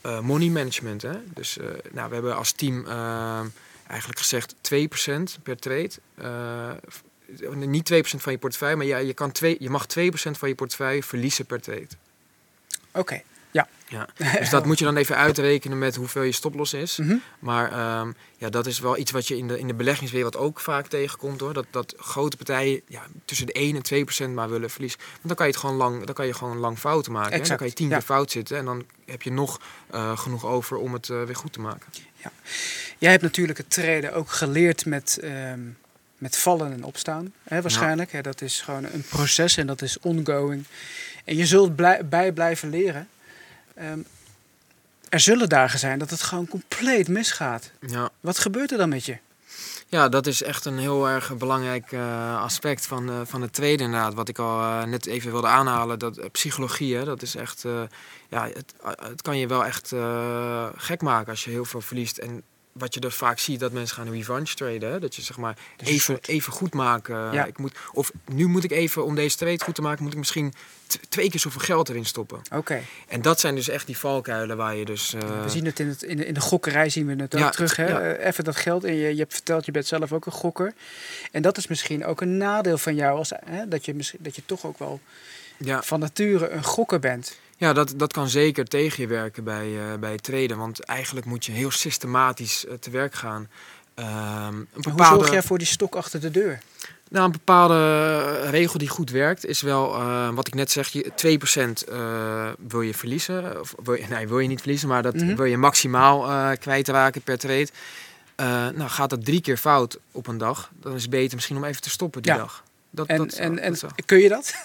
eh, money management. Hè? Dus eh, nou, we hebben als team eh, eigenlijk gezegd 2% per trade. Niet 2% van je portefeuille, maar ja, je, kan twee, je mag 2% van je portefeuille verliezen per trade. Oké. Ja. Dus dat moet je dan even uitrekenen met hoeveel je stoploss is. Mhm. Maar ehm, ja, dat is wel iets wat je in de, in de beleggingswereld ook vaak tegenkomt hoor. Dat, dat grote partijen ja, tussen de 1 en 2 procent maar willen verliezen. Want dan kan je het gewoon lang, dan kan je gewoon lang fouten maken. hè. Dan kan je tien ja. keer fout zitten en dan heb je nog eh, genoeg over om het eh, weer goed te maken. Jij hebt natuurlijk het traden ook geleerd met, ehm, met vallen en opstaan. Hè, waarschijnlijk. Hè, dat is gewoon een proces en dat is ongoing. En je zult blij- bij blijven leren. Ehm, er zullen dagen zijn dat het gewoon compleet misgaat. Ja. Wat gebeurt er dan met je? Ja, dat is echt een heel erg belangrijk eh, aspect van, eh, van het tweede inderdaad. Wat ik al eh, net even wilde aanhalen, dat psychologie, hè, dat is echt... ja, het, het kan je wel echt gek maken als je heel veel verliest. En wat je er vaak ziet, dat mensen gaan revenge traden. Hè? Dat je zeg maar Dus even, soort- even goed maken. Ja. Ik moet, of nu moet ik even, om deze trade goed te maken, moet ik misschien twee keer zoveel geld erin stoppen. Oké. En dat zijn dus echt die valkuilen waar je dus... eh, We zien het in, het in, de, in de gokkerij zien we het ook Ja, terug. Hè? ja. Eh, Even dat geld. En je, je hebt verteld, je bent zelf ook een gokker. En dat is misschien ook een nadeel van jou. Als, hè, dat, je, misschien- dat je toch ook wel ja. van nature een gokker bent. Ja, dat, dat kan zeker tegen je werken bij, eh, bij het traden. Want eigenlijk moet je heel systematisch eh, te werk gaan. Ehm, een Hoe bepaalde, zorg jij voor die stok achter de deur? nou, een bepaalde regel die goed werkt is wel, eh, wat ik net zeg, je 2% eh wil je verliezen. Of wil je, nee, wil je niet verliezen, maar dat Mhm. wil je maximaal eh kwijtraken per trade. Eh, nou, gaat dat drie keer fout op een dag, dan is het beter misschien om even te stoppen die Ja. dag. Dat, En, dat en, dat en kun je dat?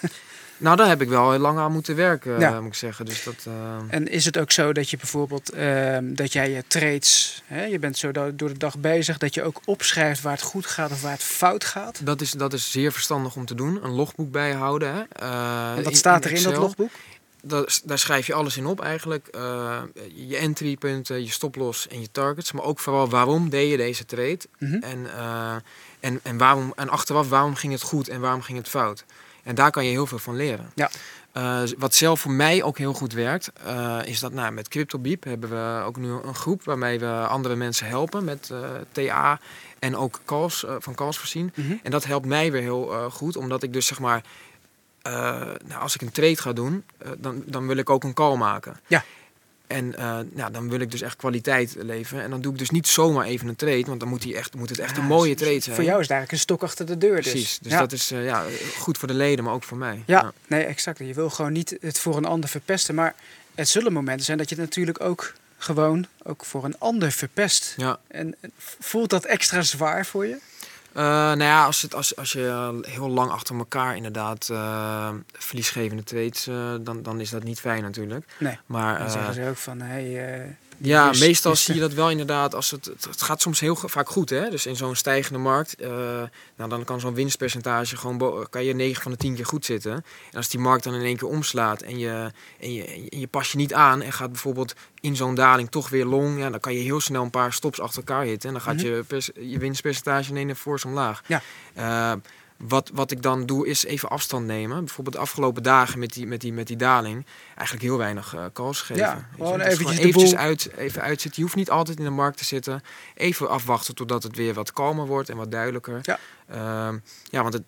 nou, daar heb ik wel heel lang aan moeten werken, Ja. moet ik zeggen. Dus dat, eh, En is het ook zo dat je bijvoorbeeld ehm, dat jij je trades, hè, je bent zo do- door de dag bezig, dat je ook opschrijft waar het goed gaat of waar het fout gaat? dat, is, dat is zeer verstandig om te doen. Een logboek bijhouden. Hè. Eh, En wat staat er in dat logboek? Daar, daar schrijf je alles in op eigenlijk. Eh, je entrypunten, je stoploss en je targets. Maar ook vooral waarom deed je deze trade. Mhm. En, en, en, waarom, en achteraf waarom ging het goed en waarom ging het fout. En daar kan je heel veel van leren. Ja. Eh, wat zelf voor mij ook heel goed werkt, eh, is dat nou, met CryptoBeep hebben we ook nu een groep waarmee we andere mensen helpen met eh, TA en ook calls, van calls voorzien. Mhm. En dat helpt mij weer heel goed, omdat ik dus zeg maar, nou, als ik een trade ga doen, dan, dan wil ik ook een call maken. Ja. En eh, nou, dan wil ik dus echt kwaliteit leveren. En dan doe ik dus niet zomaar even een trade, want dan moet, die echt, moet het echt Ja, een mooie s- s- trade zijn. Voor jou is het eigenlijk een stok achter de deur. Dus. Precies, dus ja. dat is eh, ja, goed voor de leden, maar ook voor mij. Ja, nee, exact. Je wil gewoon niet het voor een ander verpesten. Maar het zullen momenten zijn dat je het natuurlijk ook gewoon ook voor een ander verpest. Ja. En voelt dat extra zwaar voor je? Eh, nou ja, als, het, als, als je eh, heel lang achter elkaar inderdaad eh, verliesgevende eh, dan, dan is dat niet fijn natuurlijk. Nee. Maar Dan zeggen ze ook van, hey, Ja, Dus- meestal dus- zie je dat wel inderdaad. Als het, het, gaat soms heel vaak goed. Hè? Dus in zo'n stijgende markt, eh, nou, dan kan zo'n winstpercentage gewoon kan je 9 van de 10 keer goed zitten. En als die markt dan in één keer omslaat en je, en je, en je, pas je niet aan en gaat bijvoorbeeld in zo'n daling toch weer long, ja, dan kan je heel snel een paar stops achter elkaar hitten. En dan gaat Mhm. je, pers- je winstpercentage in één fors omlaag. Ja. Eh, wat, wat ik dan doe is even afstand nemen. Bijvoorbeeld de afgelopen dagen met die, met die, met die daling. Eigenlijk heel weinig eh calls geven. Ja, gewoon Dus eventjes de eventjes uit, even uitzitten. Je hoeft niet altijd in de markt te zitten. Even afwachten totdat het weer wat kalmer wordt en wat duidelijker. Ja. Ehm, ja, want het,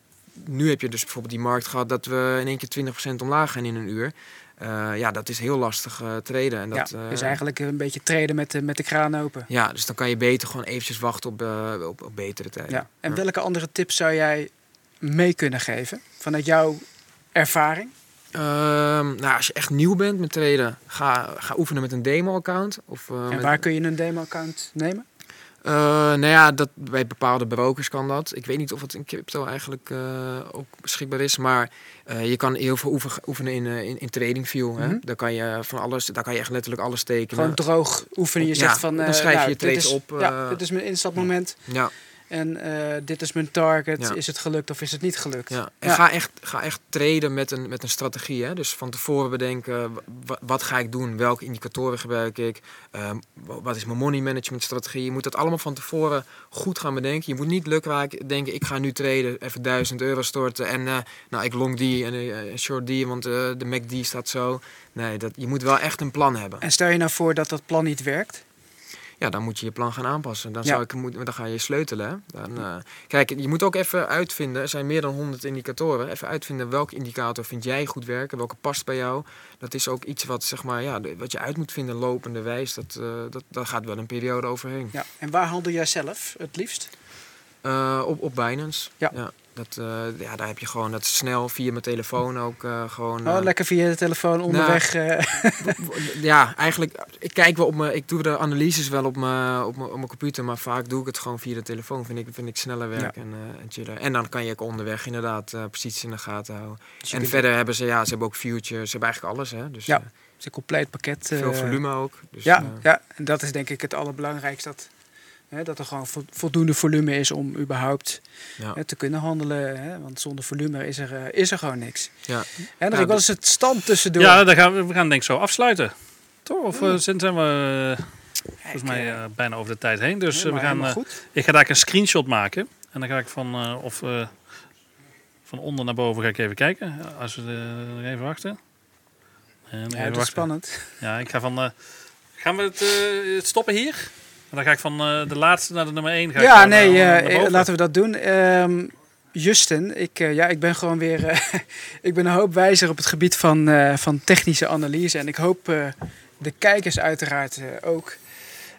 nu heb je dus bijvoorbeeld die markt gehad dat we in één keer 20% omlaag gaan in een uur. Eh, ja, dat is heel lastig eh treden. En dat, ja, dus eigenlijk een beetje treden met de, met de kraan open. ja, dus dan kan je beter gewoon eventjes wachten op, op, op betere tijden. Ja. En Ja. welke andere tips zou jij mee kunnen geven vanuit jouw ervaring? Ehm, nou, als je echt nieuw bent met traden, ga, ga oefenen met een demo-account. Of, eh, en met- waar kun je een demo-account nemen? Eh, nou ja, dat, bij bepaalde brokers kan dat. Ik weet niet of het in crypto eigenlijk eh, ook beschikbaar is. Maar je kan heel veel oefen- oefenen in, in, in TradingView. hè. Mhm. Daar, kan je van alles, daar kan je echt letterlijk alles tekenen. Gewoon droog oefenen. Je Ja, zegt van, dan schrijf je nou, je trades is, op, ja, dit is mijn instapmoment. ja, En eh, dit is mijn target. Ja. Is het gelukt of is het niet gelukt? ja. En Ja. Ga, echt, ga echt traden met een, met een strategie. Hè. Dus van tevoren bedenken, wa- wat ga ik doen? Welke indicatoren gebruik ik? Ehm, wa- wat is mijn money management strategie? Je moet dat allemaal van tevoren goed gaan bedenken. Je moet niet lukraak denken, ik ga nu traden, even 1000 euro storten. En eh, nou, ik long die en eh, short die, want de MACD staat zo. Nee, dat, je moet wel echt een plan hebben. En stel je nou voor dat dat plan niet werkt. Ja, dan moet je je plan gaan aanpassen. Dan, Ja. zou ik, moet, dan ga je sleutelen. Dan, eh, kijk, je moet ook even uitvinden. Er zijn meer dan 100 indicatoren. Even uitvinden welke indicator vind jij goed werken. Welke past bij jou. Dat is ook iets wat, zeg maar, ja, wat je uit moet vinden lopende wijs. Dat, eh dat, daar gaat wel een periode overheen. Ja. En waar handel jij zelf het liefst? Eh, op, op Binance. Ja. Dat, eh, ja, daar heb je gewoon dat snel via mijn telefoon ook eh, gewoon. Oh, eh, lekker via de telefoon onderweg. eh, ja, eigenlijk, ik kijk wel op mijn, ik doe de analyses wel op mijn, op mijn, op mijn computer, maar vaak doe ik het gewoon via de telefoon. Vind ik, vind ik sneller werk en, en chiller. En dan kan je ook onderweg inderdaad posities in de gaten houden. dus en verder hebben ze, ja, ze hebben ook futures, ze hebben eigenlijk alles, hè. Dus Ja, het is een compleet pakket. veel volume ook. Dus, ja, ja, en dat is denk ik het allerbelangrijkste. Dat, hè, dat er gewoon vo- voldoende volume is om überhaupt ja, hè, te kunnen handelen. Hè, want zonder volume is er, eh, is er gewoon niks. ja. Hendrik, Ja, wat is het stand tussendoor? Ja, dan gaan we, we gaan denk ik zo afsluiten. Toch? Of Ja. eh, zijn we eh, volgens mij bijna over de tijd heen. Dus we gaan, ik ga daar een screenshot maken. En dan ga ik van, eh, of, eh, van onder naar boven ga ik even kijken. Als we nog even wachten. En Ja, even dat is spannend. Ja, ik ga van. eh, gaan we het, eh, het stoppen hier? En dan ga ik van eh, de laatste naar de nummer 1. Ga ik Ja, nee, eh, eh, naar laten we dat doen. Ehm, Justin, ik, eh, ja, ik ben gewoon weer. eh, ik ben een hoop wijzer op het gebied van, eh, van technische analyse. En ik hoop eh, de kijkers uiteraard eh, ook.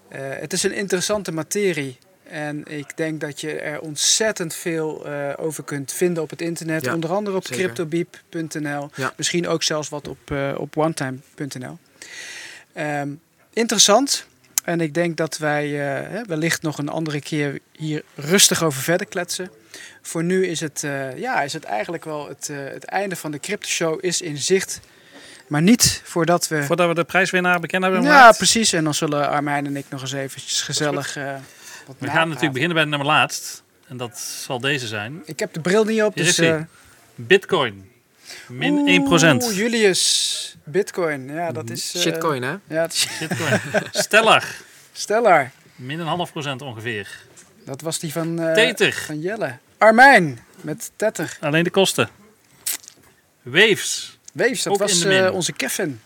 Eh, het is een interessante materie. En ik denk dat je er ontzettend veel eh, over kunt vinden op het internet. Ja, Onder andere op cryptobeep.nl. Ja. Misschien ook zelfs wat op, eh op onetime.nl. Ehm, interessant. En ik denk dat wij eh, wellicht nog een andere keer hier rustig over verder kletsen. Voor nu is het, eh, ja, is het eigenlijk wel het, eh, het einde van de Crypto Show is in zicht. Maar niet voordat we... Voordat we de prijswinnaar bekend hebben ja, gemaakt. precies. En dan zullen Armijn en ik nog eens eventjes gezellig wat We gaan natuurlijk beginnen bij de nummer laatst. En dat zal deze zijn. Ik heb de bril niet op, Hier dus... Bitcoin. Min oeh, 1%. Julius, Bitcoin. Ja, dat is... eh, Shitcoin, hè? Ja, het is Bitcoin. Stellar. Stellar. Min een half procent ongeveer. Dat was die van, eh, Teter. van Jelle. Armijn, met Tetter. Alleen de kosten. Waves. Weefs, dat Ook was eh, onze Kevin.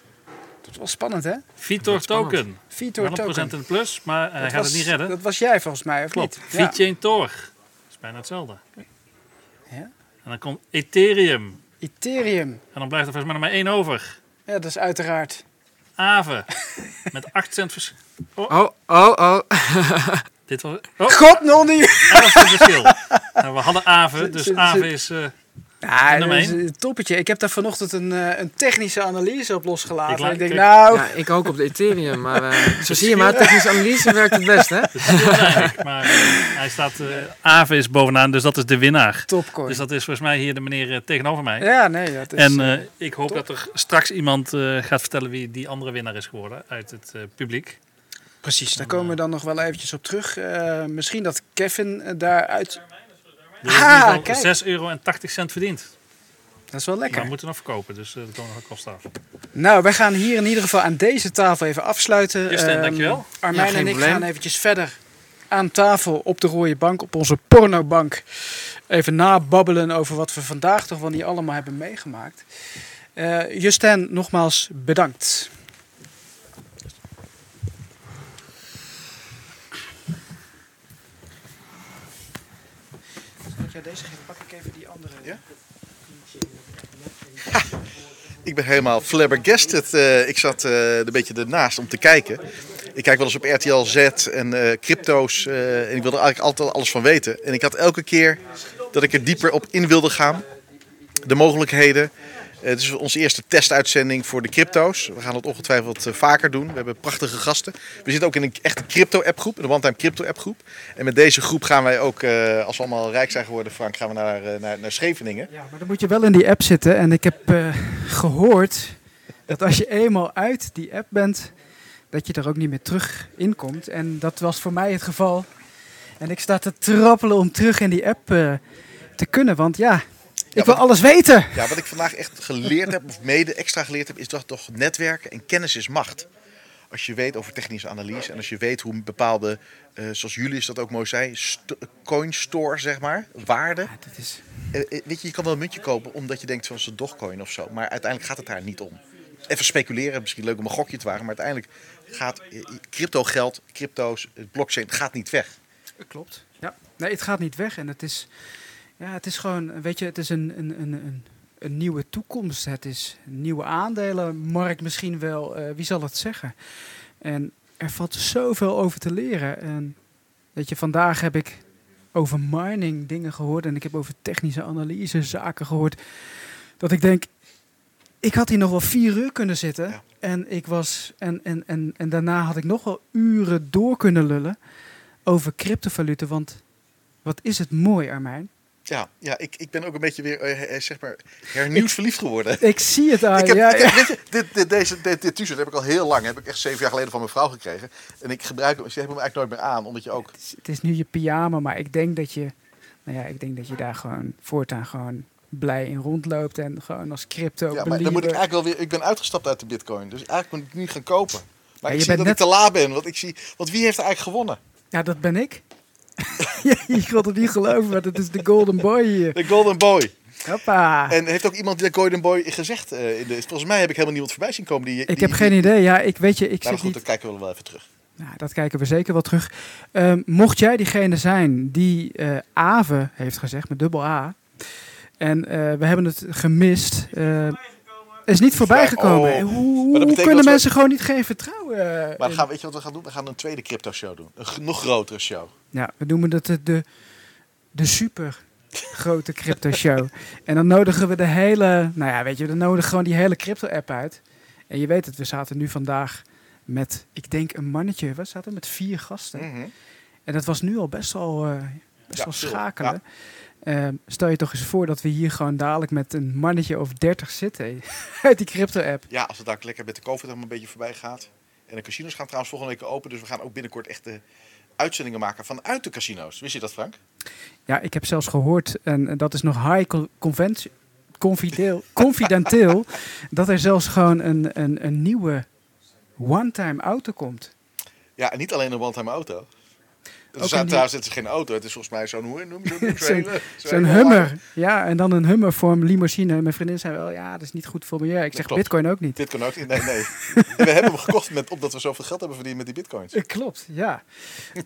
Dat was spannend, hè? Vitor. Token. Vitor Token. procent in de plus, maar hij Dat gaat was- het niet redden. Dat was jij volgens mij, of Klopt. niet? Ja. VeChain Tor. Dat is bijna hetzelfde. Ja. En dan komt Ethereum. Ethereum. En dan blijft er volgens mij nog maar één over. Ja, dat is uiteraard. Aave. Met 8 cent verschil. Oh, oh, oh. Dit was... Oh, God, Nonnie! 11 cent verschil. Nou, we hadden Aave, dus Aave zit- is... eh, Ja, dat is een toppetje. Ik heb daar vanochtend een, eh, een technische analyse op Ik losgelaten. Ik denk, nou, Ja, ik ook op de Ethereum, maar eh, zo zie je maar, technische analyse werkt het best, hè? maar eh, hij staat... eh Aave is bovenaan, dus dat is de winnaar. topcoin. Dus dat is volgens mij hier de meneer tegenover mij. Ja, nee, dat is... En ik hoop dat er straks iemand eh, gaat vertellen wie die andere winnaar is geworden uit het eh, publiek. precies, daar komen we dan nog wel eventjes op terug. Eh, misschien dat Kevin daaruit... Ah, kijk. 6 euro en 80 cent verdiend. Dat is wel lekker. Maar we moeten nog verkopen, dus eh, dat komen nog kosten af. Nou, wij gaan hier in ieder geval aan deze tafel even afsluiten. Justin, Ehm, dankjewel. Armijn Ja, en ik probleem. gaan eventjes verder aan tafel op de rode bank, op onze pornobank. Even nababbelen over wat we vandaag toch wel niet allemaal hebben meegemaakt. Eh Justin, nogmaals bedankt. Ik jou deze geven? Pak ik even die andere. Ja? Ik ben helemaal flabbergasted. Eh, ik zat eh, een beetje ernaast om te kijken. Ik kijk wel eens op RTL Z en eh, crypto's. en ik wilde eigenlijk altijd alles van weten. En ik had elke keer dat ik er dieper op in wilde gaan. De mogelijkheden. Eh, Het is onze eerste testuitzending voor de crypto's. We gaan het ongetwijfeld eh, vaker doen. We hebben prachtige gasten. We zitten ook in een echte crypto-appgroep, een one-time crypto-appgroep. En met deze groep gaan wij ook, eh, als we allemaal rijk zijn geworden, Frank, gaan we naar, naar, Scheveningen. Ja, maar dan moet je wel in die app zitten. En ik heb eh, gehoord dat als je eenmaal uit die app bent, dat je er ook niet meer terug in komt. En dat was voor mij het geval. En ik sta te trappelen om terug in die app te kunnen. Want ja, ik wil alles weten. Ja, wat ik vandaag echt geleerd heb, of mede extra geleerd heb, is dat toch netwerken en kennis is macht. Als je weet over technische analyse en als je weet hoe bepaalde, eh, zoals Julius dat ook mooi zei, st- coin store, zeg maar, waarde. Ja, dat is... Eh, eh, weet je, je kan wel een muntje kopen omdat je denkt van zo'n dogcoin of zo. Maar uiteindelijk gaat het daar niet om. Even speculeren, misschien leuk om een gokje te wagen. Maar uiteindelijk gaat crypto geld, crypto's, blockchain, het gaat niet weg. Klopt. Ja. Nee, het gaat niet weg. En het is, ja, het is gewoon, weet je, het is een, een, een, een, een nieuwe toekomst. Het is een nieuwe aandelenmarkt misschien wel. eh, wie zal het zeggen? En er valt zoveel over te leren. En weet je, vandaag heb ik over mining dingen gehoord. En ik heb over technische analyse zaken gehoord. Dat ik denk, ik had hier nog wel vier uur kunnen zitten. Ja. En, ik was, en, en, en, en daarna had ik nog wel uren door kunnen lullen over cryptovaluta. Want wat is het mooi, Armijn. Ja, ja ik, ik ben ook een beetje weer, eh, eh, zeg maar, hernieuwd verliefd geworden. Ik zie het aan Ik heb, ja, ik heb- dit, dit, deze, dit, dit t-shirt heb ik al heel lang. Heb ik echt zeven jaar geleden van mijn vrouw gekregen. En ik gebruik hem, ze hebben hem eigenlijk nooit meer aan. Omdat je ook... Het is- Het is nu je pyjama, maar ik denk dat je, nou ja, ik denk dat je daar gewoon voortaan gewoon blij in rondloopt en gewoon als crypto Ja, maar dan moet ik eigenlijk wel weer... Ik ben uitgestapt uit de bitcoin. Dus eigenlijk moet ik nu gaan kopen. Maar Ja, ik je zie bent dat net- ik te laat ben. Want, ik zie, want wie heeft er eigenlijk gewonnen? Ja, dat ben ik. Je gaat het niet geloven, maar dat is de golden boy hier. De Golden Boy. Hoppa. En heeft ook iemand de Golden Boy gezegd? eh, in de, volgens mij heb ik helemaal niemand voorbij zien komen. Die, Ik die- heb die- geen idee. Ja, ik weet je, ik Nou, zit goed, niet... dan kijken we wel even terug. Nou, dat kijken we zeker wel terug. Ehm, mocht jij diegene zijn die eh Ave heeft gezegd, met dubbel A, en eh, we hebben het gemist, is niet voorbij gekomen. Oh. Hoe, dat hoe kunnen we- mensen gewoon niet geen vertrouwen? eh, Maar gaan, weet je wat we gaan doen? We gaan een tweede crypto show doen. Een nog grotere show. Ja, we noemen dat de, de, de super grote crypto show. en dan nodigen we de hele, nou ja, weet je, dan nodigen we gewoon die hele crypto app uit. En je weet het, we zaten nu vandaag met, ik denk, een mannetje. Staat er? Met vier gasten. Mhm. En dat was nu al best wel, eh, best Ja, wel schakelen. Ehm, stel je toch eens voor dat we hier gewoon dadelijk met een mannetje of 30 zitten uit die crypto-app. Ja, als het daar lekker met de COVID een beetje voorbij gaat. En de casinos gaan trouwens volgende week open. Dus we gaan ook binnenkort echt de uitzendingen maken vanuit de casino's. Wist je dat, Frank? Ja, ik heb zelfs gehoord, en dat is nog high con- conventie- confideel, dat er zelfs gewoon een, een, een nieuwe one-time auto komt. Ja, en niet alleen een one-time auto. Er het is geen auto. Het is volgens mij zo'n, hoe noem je dat? Zo'n- Hummer. Ja, en dan een Hummer voor een limousine. Mijn vriendin zei wel, ja, dat is niet goed voor milieu. Ik zeg, klopt. bitcoin ook niet. Kan ook niet. Nee, nee. We hebben hem gekocht met, omdat we zoveel geld hebben verdiend met die bitcoins. Eh, Klopt, ja.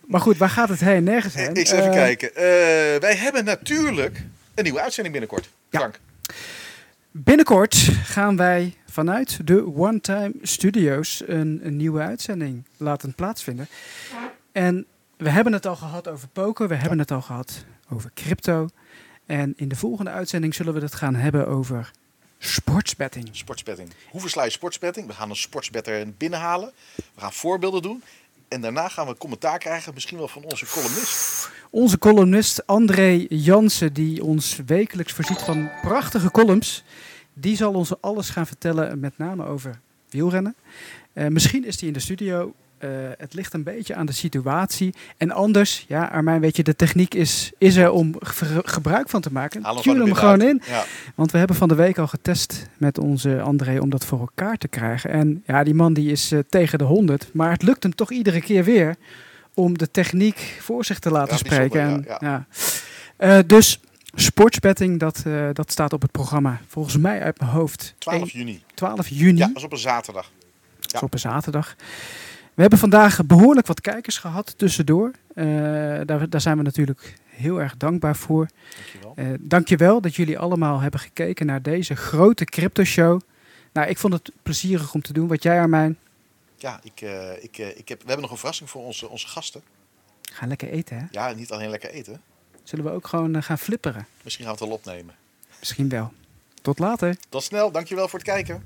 Maar goed, waar gaat het heen? Nergens heen. Ik zal even Eh, kijken. Eh, wij hebben natuurlijk een nieuwe uitzending binnenkort. Ja. Frank. Binnenkort gaan wij vanuit de One Time Studios een, een nieuwe uitzending laten plaatsvinden. En we hebben het al gehad over poker, we hebben het al gehad over crypto. En in de volgende uitzending zullen we het gaan hebben over sportsbetting. Sportsbetting. Hoe versla je sportsbetting? We gaan een sportsbetter binnenhalen. We gaan voorbeelden doen. En daarna gaan we commentaar krijgen, misschien wel van onze columnist. Onze columnist André Jansen, die ons wekelijks voorziet van prachtige columns, die zal ons alles gaan vertellen, met name over wielrennen. Eh, misschien is hij in de studio. Eh, het ligt een beetje aan de situatie. En anders, ja, Armijn, weet je, de techniek is, is er om ge- gebruik van te maken. Tune hem gewoon in. Ja. Want we hebben van de week al getest met onze André om dat voor elkaar te krijgen. En ja, die man die is eh, tegen de 100. Maar het lukt hem toch iedere keer weer om de techniek voor zich te laten Ja, spreken. En, ja, ja. Eh, dus sportsbetting, dat, dat staat op het programma. Volgens mij uit mijn hoofd. 12 1 juni. 12 juni, Ja, dat is op een zaterdag. dat is op een zaterdag. We hebben vandaag behoorlijk wat kijkers gehad tussendoor. Eh, daar, daar zijn we natuurlijk heel erg dankbaar voor. Dankjewel. Eh dankjewel dat jullie allemaal hebben gekeken naar deze grote crypto show. Nou, ik vond het plezierig om te doen. Wat jij, Armijn? Ja, ik, eh, ik, ik heb, we hebben nog een verrassing voor onze, onze gasten. Ga lekker eten, hè? Ja, niet alleen lekker eten. Zullen we ook gewoon gaan flipperen? Misschien gaan we het al opnemen. Misschien wel. Tot later. Tot snel. Dankjewel voor het kijken.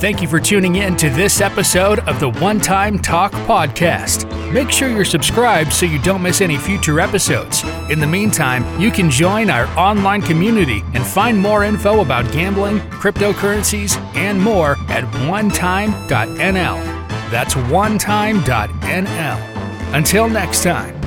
Thank you for tuning in to this episode of the One Time Talk Podcast. Make sure you're subscribed so you don't miss any future episodes. In the meantime, you can join our online community and find more info about gambling, cryptocurrencies, and more at onetime.nl. That's onetime.nl. Until next time.